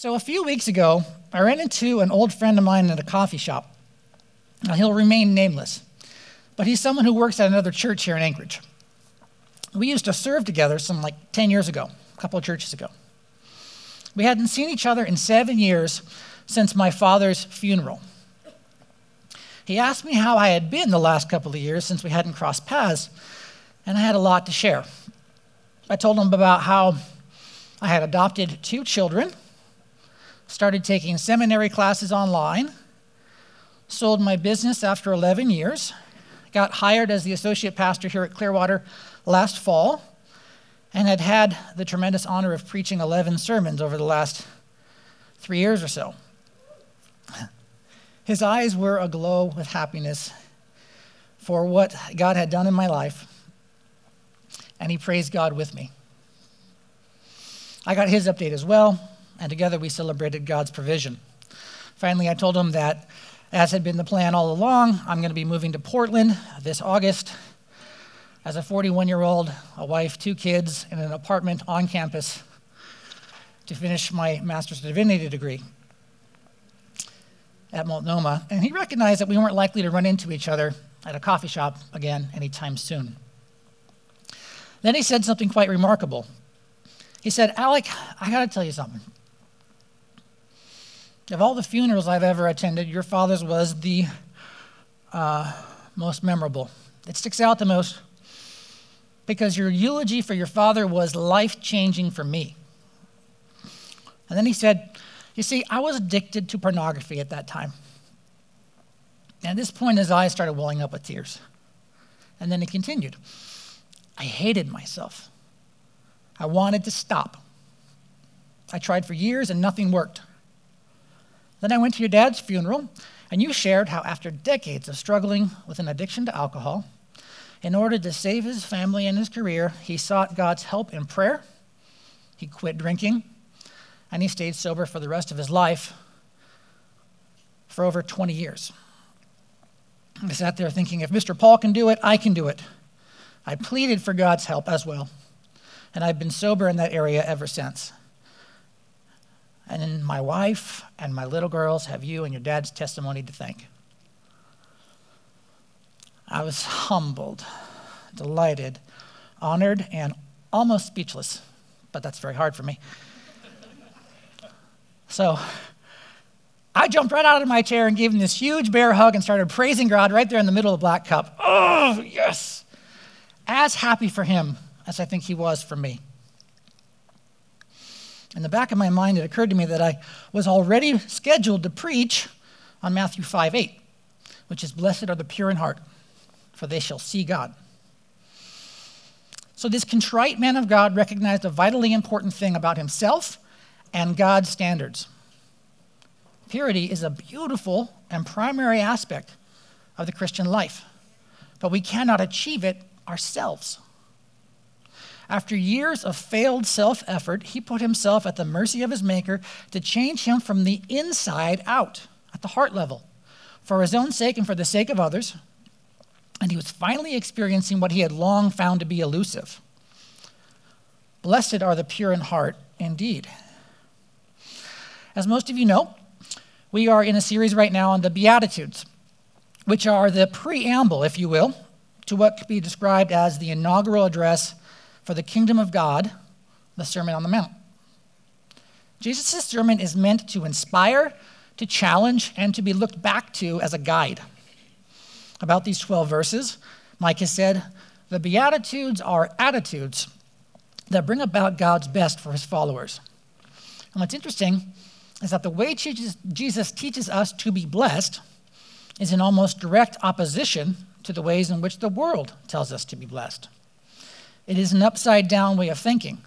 So, a few weeks ago, I ran into an old friend of mine at a coffee shop. Now, he'll remain nameless, but he's someone who works at another church here in Anchorage. We used to serve together some like 10 years ago, a couple of churches ago. We hadn't seen each other in seven years since my father's funeral. He asked me how I had been the last couple of years since we hadn't crossed paths, and I had a lot to share. I told him about how I had adopted two children, started taking seminary classes online, sold my business after 11 years, got hired as the associate pastor here at Clearwater last fall, and had had the tremendous honor of preaching 11 sermons over the last three years or so. His eyes were aglow with happiness for what God had done in my life, and he praised God with me. I got his update as well, and together we celebrated God's provision. Finally, I told him that, as had been the plan all along, I'm going to be moving to Portland this August as a 41 year old, a wife, two kids, in an apartment on campus to finish my Master's of Divinity degree at Multnomah. And he recognized that we weren't likely to run into each other at a coffee shop again anytime soon. Then he said something quite remarkable. He said, Alec, I got to tell you something. Of all the funerals I've ever attended, your father's was the uh, most memorable. It sticks out the most because your eulogy for your father was life changing for me. And then he said, You see, I was addicted to pornography at that time. And at this point, his eyes started welling up with tears. And then he continued, I hated myself. I wanted to stop. I tried for years and nothing worked. Then I went to your dad's funeral, and you shared how, after decades of struggling with an addiction to alcohol, in order to save his family and his career, he sought God's help in prayer. He quit drinking, and he stayed sober for the rest of his life for over 20 years. I sat there thinking, if Mr. Paul can do it, I can do it. I pleaded for God's help as well, and I've been sober in that area ever since. And my wife and my little girls have you and your dad's testimony to thank. I was humbled, delighted, honored, and almost speechless, but that's very hard for me. So I jumped right out of my chair and gave him this huge bear hug and started praising God right there in the middle of the black cup. Oh, yes! As happy for him as I think he was for me. In the back of my mind, it occurred to me that I was already scheduled to preach on Matthew 5 8, which is, Blessed are the pure in heart, for they shall see God. So, this contrite man of God recognized a vitally important thing about himself and God's standards. Purity is a beautiful and primary aspect of the Christian life, but we cannot achieve it ourselves. After years of failed self effort, he put himself at the mercy of his Maker to change him from the inside out, at the heart level, for his own sake and for the sake of others and he was finally experiencing what he had long found to be elusive. Blessed are the pure in heart, indeed. As most of you know, we are in a series right now on the Beatitudes, which are the preamble, if you will, to what could be described as the inaugural address for the kingdom of God, the Sermon on the Mount. Jesus' sermon is meant to inspire, to challenge, and to be looked back to as a guide about these 12 verses, Mike has said, the Beatitudes are attitudes that bring about God's best for his followers. And what's interesting is that the way Jesus teaches us to be blessed is in almost direct opposition to the ways in which the world tells us to be blessed. It is an upside down way of thinking.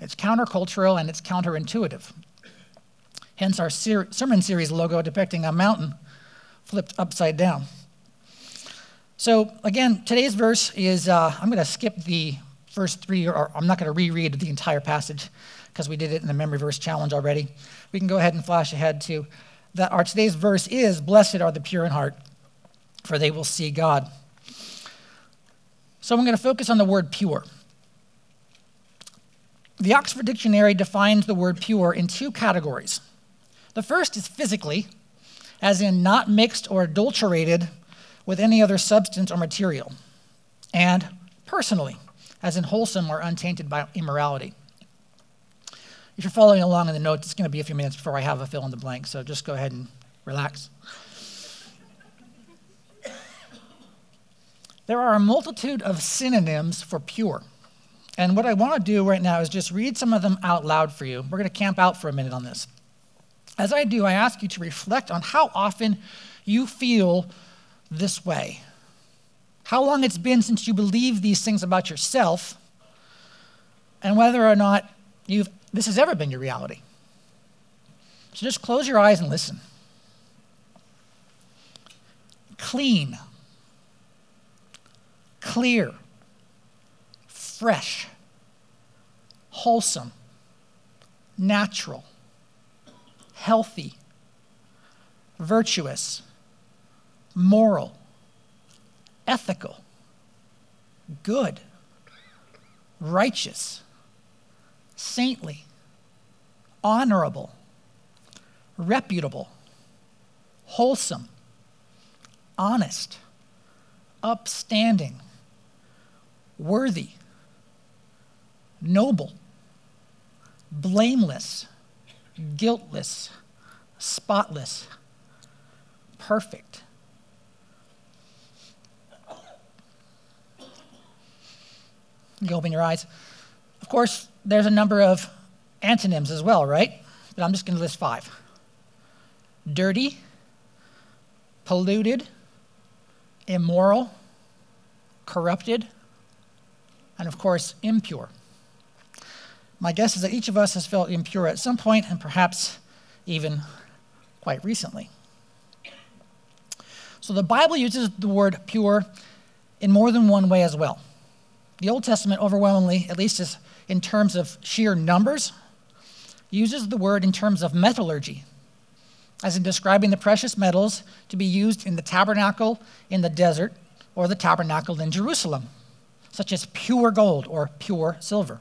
It's countercultural and it's counterintuitive. Hence our ser- sermon series logo depicting a mountain flipped upside down. So, again, today's verse is, uh, I'm going to skip the first three, or I'm not going to reread the entire passage because we did it in the memory verse challenge already. We can go ahead and flash ahead to that. Our today's verse is Blessed are the pure in heart, for they will see God. So, I'm going to focus on the word pure. The Oxford Dictionary defines the word pure in two categories. The first is physically, as in not mixed or adulterated with any other substance or material, and personally, as in wholesome or untainted by immorality. If you're following along in the notes, it's going to be a few minutes before I have a fill in the blank, so just go ahead and relax. There are a multitude of synonyms for pure. And what I want to do right now is just read some of them out loud for you. We're going to camp out for a minute on this. As I do, I ask you to reflect on how often you feel this way. How long it's been since you believe these things about yourself, and whether or not you've, this has ever been your reality. So just close your eyes and listen. Clean, clear, fresh, wholesome, natural, healthy, virtuous, moral, ethical, good, righteous, saintly, honorable, reputable, wholesome, honest, upstanding, worthy, noble, blameless, guiltless, spotless, perfect. You open your eyes. Of course, there's a number of antonyms as well, right? But I'm just going to list five dirty, polluted, immoral, corrupted, and of course, impure. My guess is that each of us has felt impure at some point and perhaps even quite recently. So the Bible uses the word pure in more than one way as well. The Old Testament, overwhelmingly, at least in terms of sheer numbers, uses the word in terms of metallurgy, as in describing the precious metals to be used in the tabernacle in the desert or the tabernacle in Jerusalem, such as pure gold or pure silver.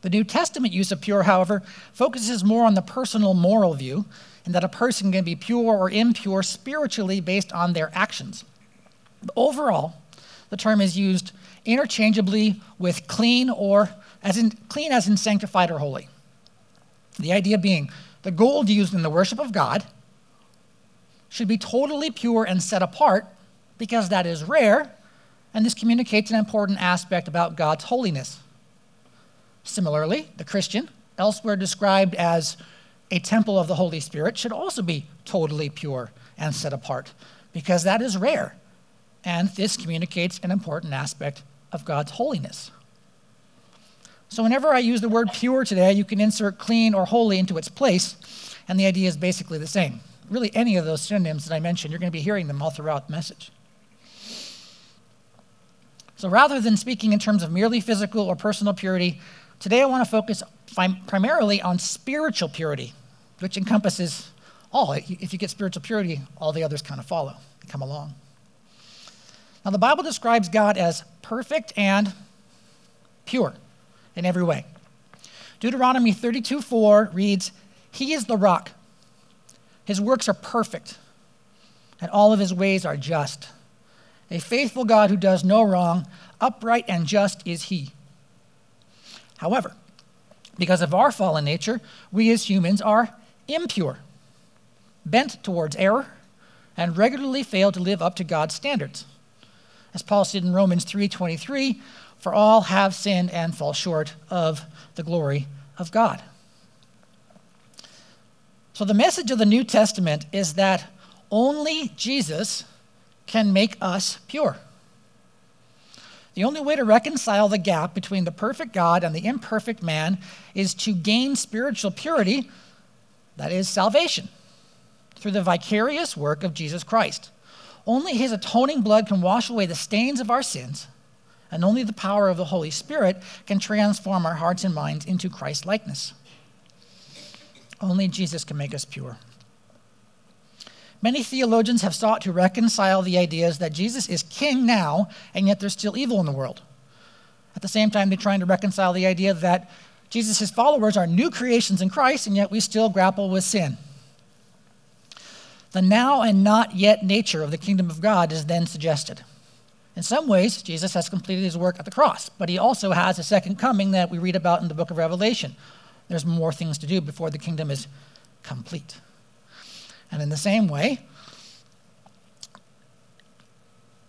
The New Testament use of pure, however, focuses more on the personal moral view, and that a person can be pure or impure spiritually based on their actions. But overall, the term is used interchangeably with clean or as in clean as in sanctified or holy. The idea being the gold used in the worship of God should be totally pure and set apart because that is rare, and this communicates an important aspect about God's holiness. Similarly, the Christian, elsewhere described as a temple of the Holy Spirit, should also be totally pure and set apart because that is rare. And this communicates an important aspect of God's holiness. So, whenever I use the word pure today, you can insert clean or holy into its place, and the idea is basically the same. Really, any of those synonyms that I mentioned, you're going to be hearing them all throughout the message. So, rather than speaking in terms of merely physical or personal purity, Today, I want to focus primarily on spiritual purity, which encompasses all. If you get spiritual purity, all the others kind of follow, come along. Now, the Bible describes God as perfect and pure in every way. Deuteronomy 32 4 reads, He is the rock. His works are perfect, and all of his ways are just. A faithful God who does no wrong, upright and just is he. However, because of our fallen nature, we as humans are impure, bent towards error, and regularly fail to live up to God's standards. As Paul said in Romans 3:23, for all have sinned and fall short of the glory of God. So the message of the New Testament is that only Jesus can make us pure. The only way to reconcile the gap between the perfect God and the imperfect man is to gain spiritual purity, that is, salvation, through the vicarious work of Jesus Christ. Only his atoning blood can wash away the stains of our sins, and only the power of the Holy Spirit can transform our hearts and minds into Christ likeness. Only Jesus can make us pure. Many theologians have sought to reconcile the ideas that Jesus is king now, and yet there's still evil in the world. At the same time, they're trying to reconcile the idea that Jesus' followers are new creations in Christ, and yet we still grapple with sin. The now and not yet nature of the kingdom of God is then suggested. In some ways, Jesus has completed his work at the cross, but he also has a second coming that we read about in the book of Revelation. There's more things to do before the kingdom is complete. And in the same way,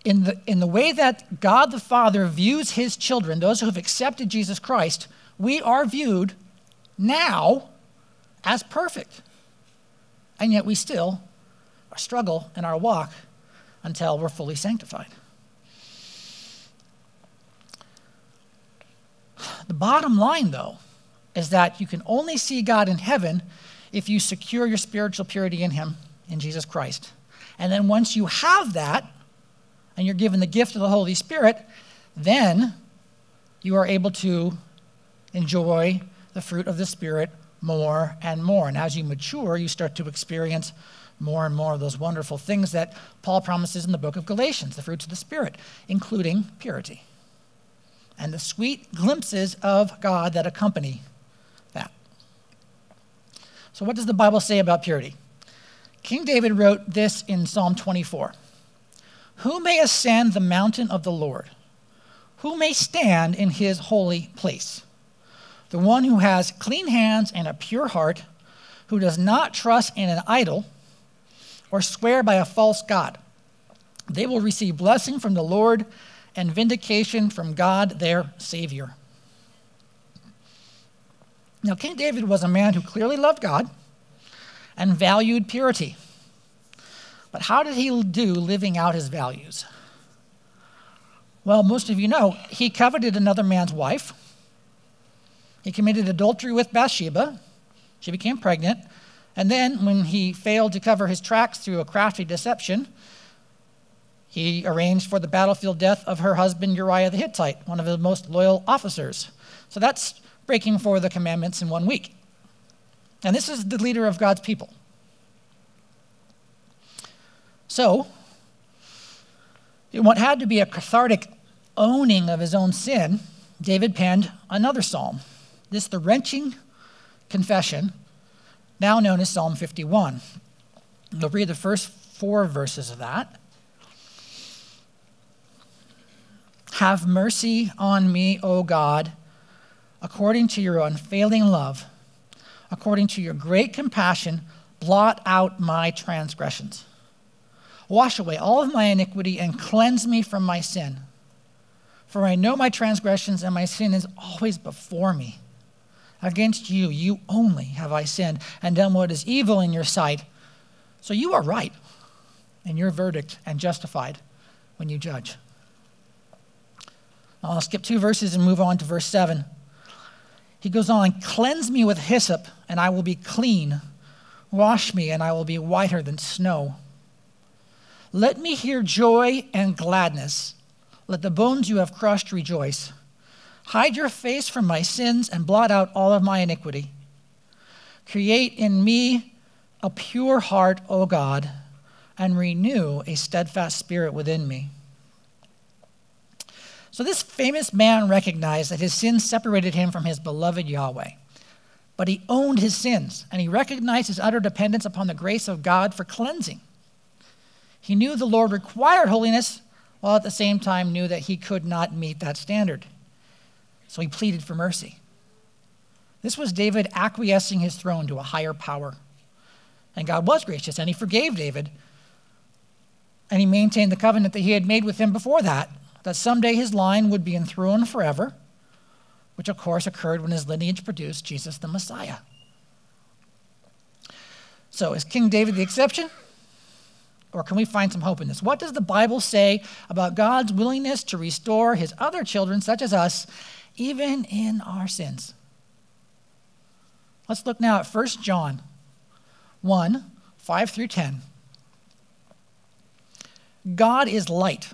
in the, in the way that God the Father views his children, those who have accepted Jesus Christ, we are viewed now as perfect. And yet we still struggle in our walk until we're fully sanctified. The bottom line, though, is that you can only see God in heaven if you secure your spiritual purity in Him, in Jesus Christ. And then once you have that, and you're given the gift of the Holy Spirit, then you are able to enjoy the fruit of the Spirit more and more. And as you mature, you start to experience more and more of those wonderful things that Paul promises in the book of Galatians, the fruits of the Spirit, including purity and the sweet glimpses of God that accompany. So, what does the Bible say about purity? King David wrote this in Psalm 24 Who may ascend the mountain of the Lord? Who may stand in his holy place? The one who has clean hands and a pure heart, who does not trust in an idol or swear by a false God. They will receive blessing from the Lord and vindication from God their Savior. Now, King David was a man who clearly loved God and valued purity. But how did he do living out his values? Well, most of you know he coveted another man's wife he committed adultery with Bathsheba. She became pregnant. And then, when he failed to cover his tracks through a crafty deception, he arranged for the battlefield death of her husband Uriah the Hittite, one of his most loyal officers. So that's breaking four of the commandments in one week. And this is the leader of God's people. So, in what had to be a cathartic owning of his own sin, David penned another psalm. This the wrenching confession, now known as Psalm 51. You'll read the first four verses of that. Have mercy on me, O God, according to your unfailing love, according to your great compassion, blot out my transgressions. Wash away all of my iniquity and cleanse me from my sin. For I know my transgressions and my sin is always before me. Against you, you only have I sinned and done what is evil in your sight. So you are right in your verdict and justified when you judge. I'll skip two verses and move on to verse 7. He goes on, Cleanse me with hyssop, and I will be clean. Wash me, and I will be whiter than snow. Let me hear joy and gladness. Let the bones you have crushed rejoice. Hide your face from my sins and blot out all of my iniquity. Create in me a pure heart, O God, and renew a steadfast spirit within me. So, this famous man recognized that his sins separated him from his beloved Yahweh. But he owned his sins, and he recognized his utter dependence upon the grace of God for cleansing. He knew the Lord required holiness, while at the same time knew that he could not meet that standard. So he pleaded for mercy. This was David acquiescing his throne to a higher power. And God was gracious, and he forgave David. And he maintained the covenant that he had made with him before that, that someday his line would be enthroned forever, which of course occurred when his lineage produced Jesus the Messiah. So, is King David the exception? Or can we find some hope in this? What does the Bible say about God's willingness to restore his other children, such as us, even in our sins. Let's look now at 1 John 1 5 through 10. God is light.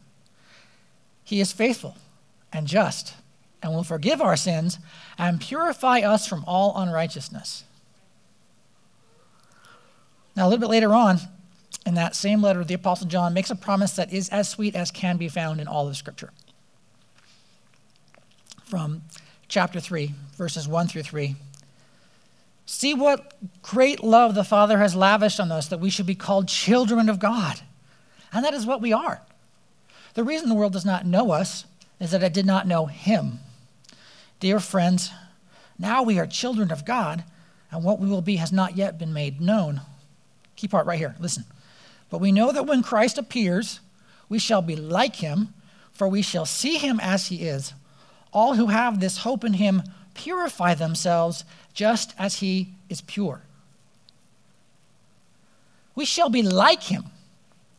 he is faithful and just and will forgive our sins and purify us from all unrighteousness. Now, a little bit later on in that same letter, the Apostle John makes a promise that is as sweet as can be found in all of Scripture. From chapter 3, verses 1 through 3. See what great love the Father has lavished on us that we should be called children of God. And that is what we are. The reason the world does not know us is that it did not know Him. Dear friends, now we are children of God, and what we will be has not yet been made known. Key part right here, listen. But we know that when Christ appears, we shall be like Him, for we shall see Him as He is. All who have this hope in Him purify themselves just as he is pure. We shall be like him.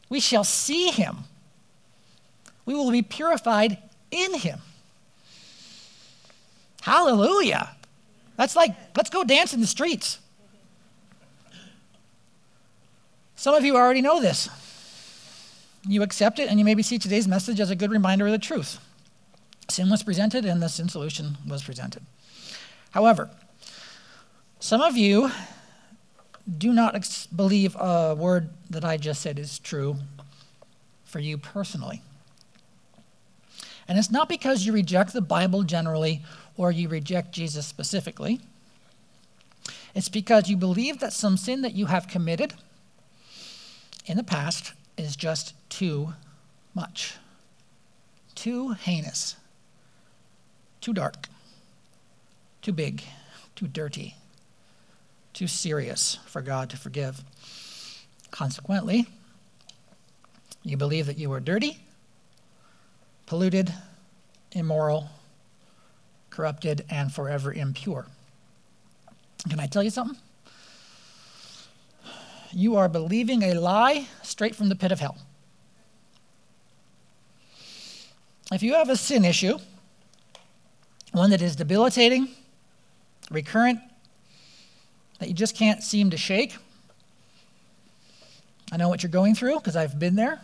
We shall see him. We will be purified in him. Hallelujah. That's like, let's go dance in the streets. Some of you already know this. You accept it, and you maybe see today's message as a good reminder of the truth. Sin was presented, and the sin solution was presented. However, some of you do not ex- believe a word that I just said is true for you personally. And it's not because you reject the Bible generally or you reject Jesus specifically. It's because you believe that some sin that you have committed in the past is just too much, too heinous, too dark, too big, too dirty too serious for God to forgive. Consequently, you believe that you are dirty, polluted, immoral, corrupted, and forever impure. Can I tell you something? You are believing a lie straight from the pit of hell. If you have a sin issue, one that is debilitating, recurrent, that you just can't seem to shake. I know what you're going through because I've been there.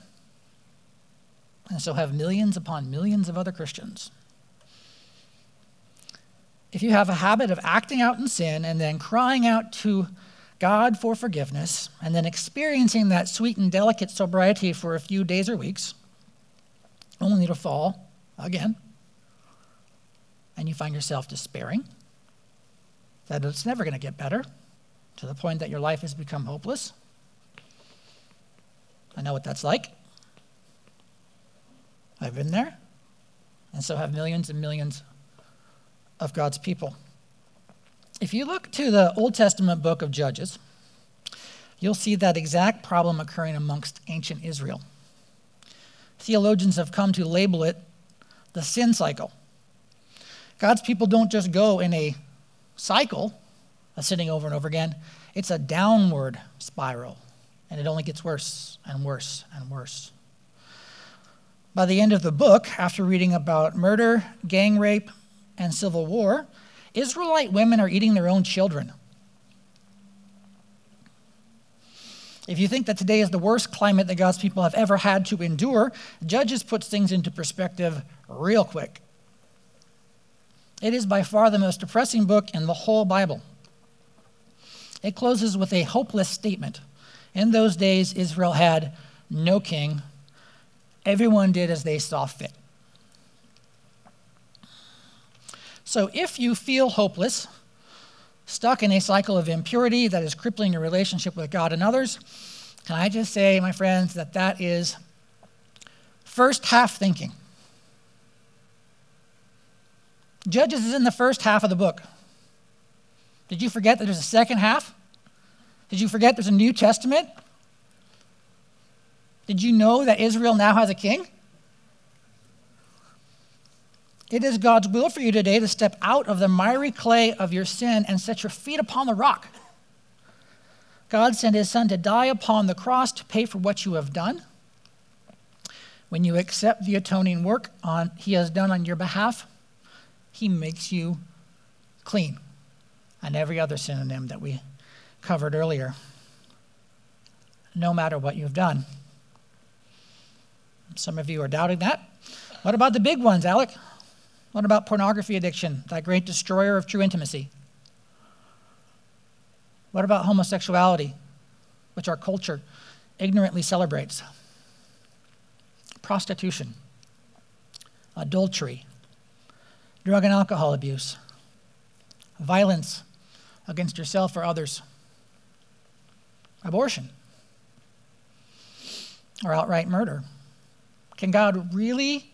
And so have millions upon millions of other Christians. If you have a habit of acting out in sin and then crying out to God for forgiveness and then experiencing that sweet and delicate sobriety for a few days or weeks, only to fall again, and you find yourself despairing that it's never going to get better, to the point that your life has become hopeless. I know what that's like. I've been there, and so have millions and millions of God's people. If you look to the Old Testament book of Judges, you'll see that exact problem occurring amongst ancient Israel. Theologians have come to label it the sin cycle. God's people don't just go in a cycle, sitting over and over again, it's a downward spiral, and it only gets worse and worse and worse. By the end of the book, after reading about murder, gang rape, and civil war, Israelite women are eating their own children. If you think that today is the worst climate that God's people have ever had to endure, Judges puts things into perspective real quick. It is by far the most depressing book in the whole Bible. It closes with a hopeless statement. In those days, Israel had no king. Everyone did as they saw fit. So if you feel hopeless, stuck in a cycle of impurity that is crippling your relationship with God and others, can I just say, my friends, that that is first half thinking. Judges is in the first half of the book. Did you forget that there's a second half? Did you forget there's a New Testament? Did you know that Israel now has a king? It is God's will for you today to step out of the miry clay of your sin and set your feet upon the rock. God sent his son to die upon the cross to pay for what you have done. When you accept the atoning work on, he has done on your behalf, he makes you clean. And every other synonym that we covered earlier. No matter what you've done. Some of you are doubting that. What about the big ones, Alec? What about pornography addiction, that great destroyer of true intimacy? What about homosexuality, which our culture ignorantly celebrates? Prostitution, adultery, drug and alcohol abuse, violence against yourself or others, abortion, or outright murder. Can God really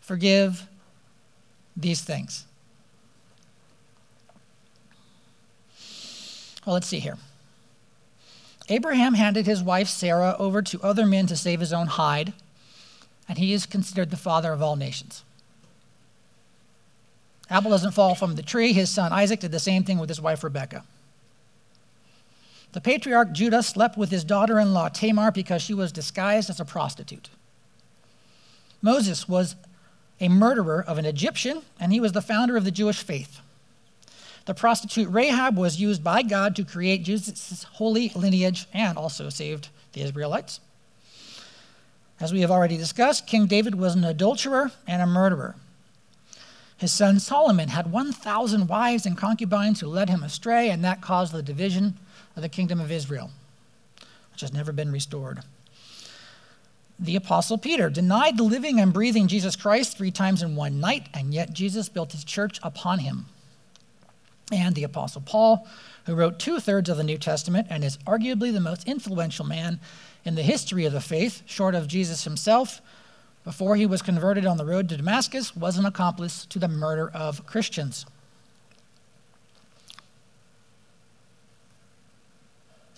forgive these things? Well, let's see here. Abraham handed his wife Sarah over to other men to save his own hide, and he is considered the father of all nations. Apple doesn't fall from the tree. His son Isaac did the same thing with his wife Rebekah. The patriarch Judah slept with his daughter in law Tamar because she was disguised as a prostitute. Moses was a murderer of an Egyptian, and he was the founder of the Jewish faith. The prostitute Rahab was used by God to create Jesus' holy lineage and also saved the Israelites. As we have already discussed, King David was an adulterer and a murderer. His son Solomon had 1,000 wives and concubines who led him astray, and that caused the division of the kingdom of Israel, which has never been restored. The Apostle Peter denied the living and breathing Jesus Christ three times in one night, and yet Jesus built his church upon him and the Apostle Paul, who wrote two thirds of the New Testament and is arguably the most influential man in the history of the faith, short of Jesus himself, before he was converted on the road to Damascus, was an accomplice to the murder of Christians.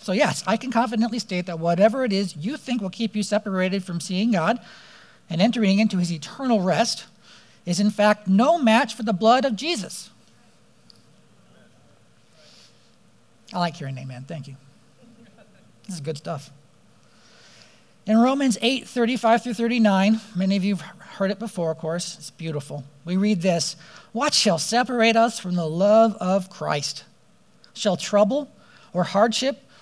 So, yes, I can confidently state that whatever it is you think will keep you separated from seeing God and entering into his eternal rest is, in fact, no match for the blood of Jesus. I like hearing amen. Thank you. This is good stuff. In Romans 8 35 through 39, many of you have heard it before, of course. It's beautiful. We read this What shall separate us from the love of Christ? Shall trouble or hardship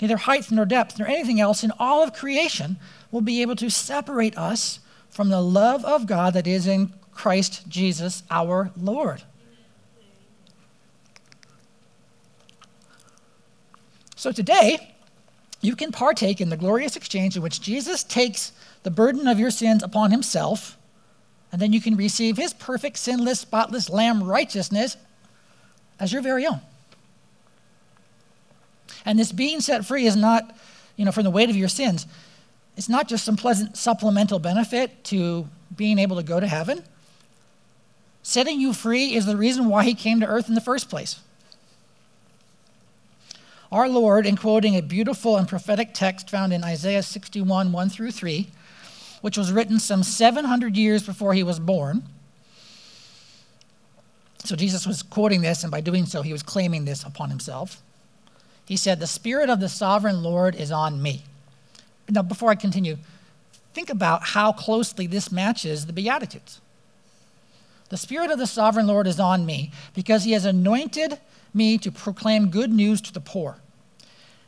neither height nor depth, nor anything else in all of creation will be able to separate us from the love of God that is in Christ Jesus our Lord. So today, you can partake in the glorious exchange in which Jesus takes the burden of your sins upon himself, and then you can receive his perfect, sinless, spotless lamb righteousness as your very own. And this being set free is not, you know, from the weight of your sins. It's not just some pleasant supplemental benefit to being able to go to heaven. Setting you free is the reason why he came to earth in the first place. Our Lord, in quoting a beautiful and prophetic text found in Isaiah 61 1 through 3, which was written some 700 years before he was born. So Jesus was quoting this, and by doing so, he was claiming this upon himself. He said, The Spirit of the sovereign Lord is on me. Now, before I continue, think about how closely this matches the Beatitudes. The Spirit of the sovereign Lord is on me because he has anointed me to proclaim good news to the poor.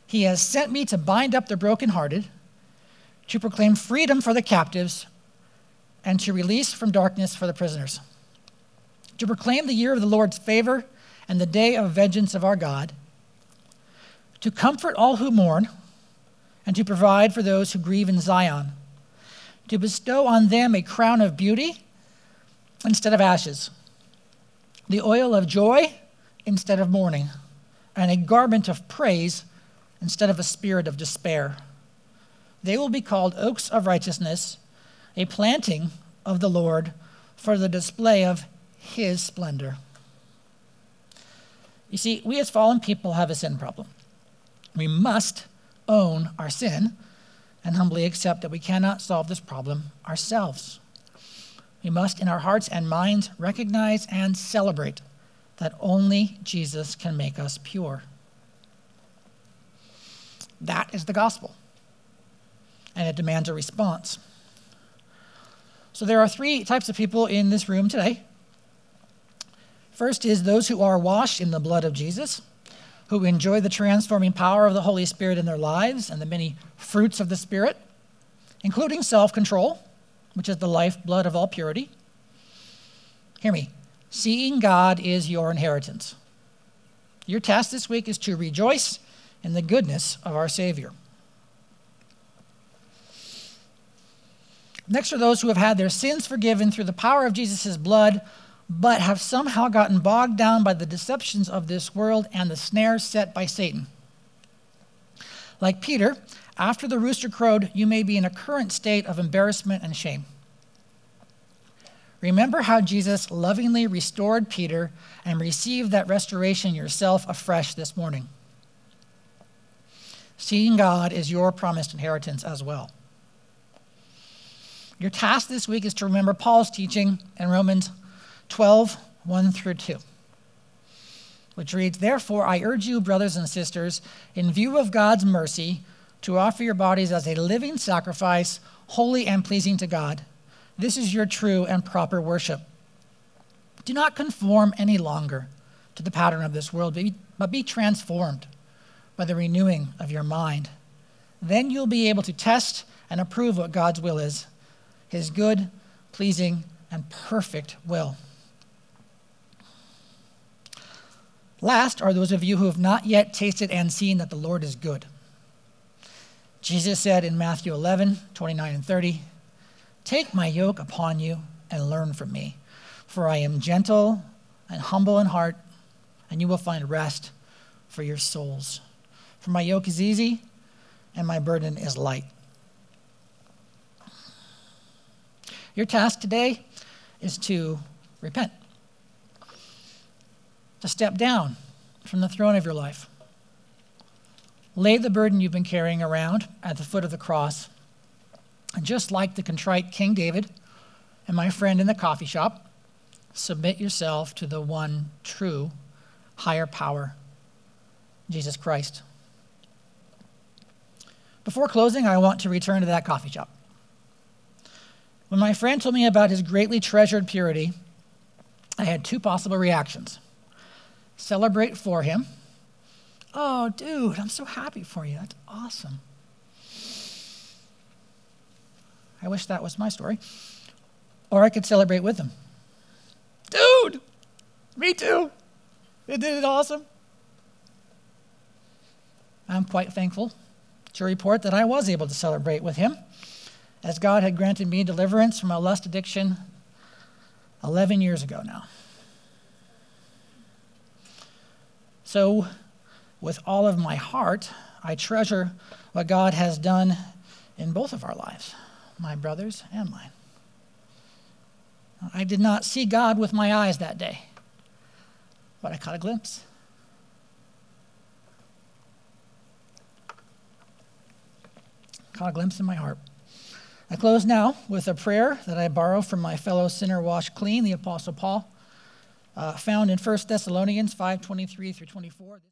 He has sent me to bind up the brokenhearted, to proclaim freedom for the captives, and to release from darkness for the prisoners, to proclaim the year of the Lord's favor and the day of vengeance of our God, to comfort all who mourn, and to provide for those who grieve in Zion, to bestow on them a crown of beauty instead of ashes, the oil of joy instead of mourning, and a garment of praise instead of a spirit of despair. They will be called oaks of righteousness, a planting of the Lord for the display of his splendor. You see, we as fallen people have a sin problem. We must own our sin and humbly accept that we cannot solve this problem ourselves. We must, in our hearts and minds, recognize and celebrate that only Jesus can make us pure. That is the gospel, and it demands a response. So, there are three types of people in this room today. First is those who are washed in the blood of Jesus, who enjoy the transforming power of the Holy Spirit in their lives and the many fruits of the Spirit, including self control, which is the lifeblood of all purity. Hear me. Seeing God is your inheritance. Your task this week is to rejoice in the goodness of our Savior. Next are those who have had their sins forgiven through the power of Jesus' blood, but have somehow gotten bogged down by the deceptions of this world and the snares set by Satan. Like Peter, after the rooster crowed, you may be in a current state of embarrassment and shame. Remember how Jesus lovingly restored Peter and received that restoration yourself afresh this morning. Seeing God is your promised inheritance as well. Your task this week is to remember Paul's teaching in Romans 12, 1 through 2, which reads Therefore, I urge you, brothers and sisters, in view of God's mercy, to offer your bodies as a living sacrifice, holy and pleasing to God. This is your true and proper worship. Do not conform any longer to the pattern of this world, but be transformed by the renewing of your mind. Then you'll be able to test and approve what God's will is his good, pleasing, and perfect will. Last are those of you who have not yet tasted and seen that the Lord is good. Jesus said in Matthew 11, 29 and 30, Take my yoke upon you and learn from me, for I am gentle and humble in heart, and you will find rest for your souls. For my yoke is easy and my burden is light. Your task today is to repent, to step down from the throne of your life. Lay the burden you've been carrying around at the foot of the cross. And just like the contrite King David and my friend in the coffee shop, submit yourself to the one true higher power, Jesus Christ. Before closing, I want to return to that coffee shop. When my friend told me about his greatly treasured purity, I had two possible reactions celebrate for him. Oh, dude, I'm so happy for you. That's awesome. I wish that was my story. Or I could celebrate with him. Dude, me too. Isn't it awesome? I'm quite thankful to report that I was able to celebrate with him as God had granted me deliverance from a lust addiction 11 years ago now. So, with all of my heart, I treasure what God has done in both of our lives, my brothers and mine. I did not see God with my eyes that day, but I caught a glimpse. Caught a glimpse in my heart. I close now with a prayer that I borrow from my fellow sinner washed clean, the Apostle Paul, uh, found in 1 Thessalonians 5 23 through 24.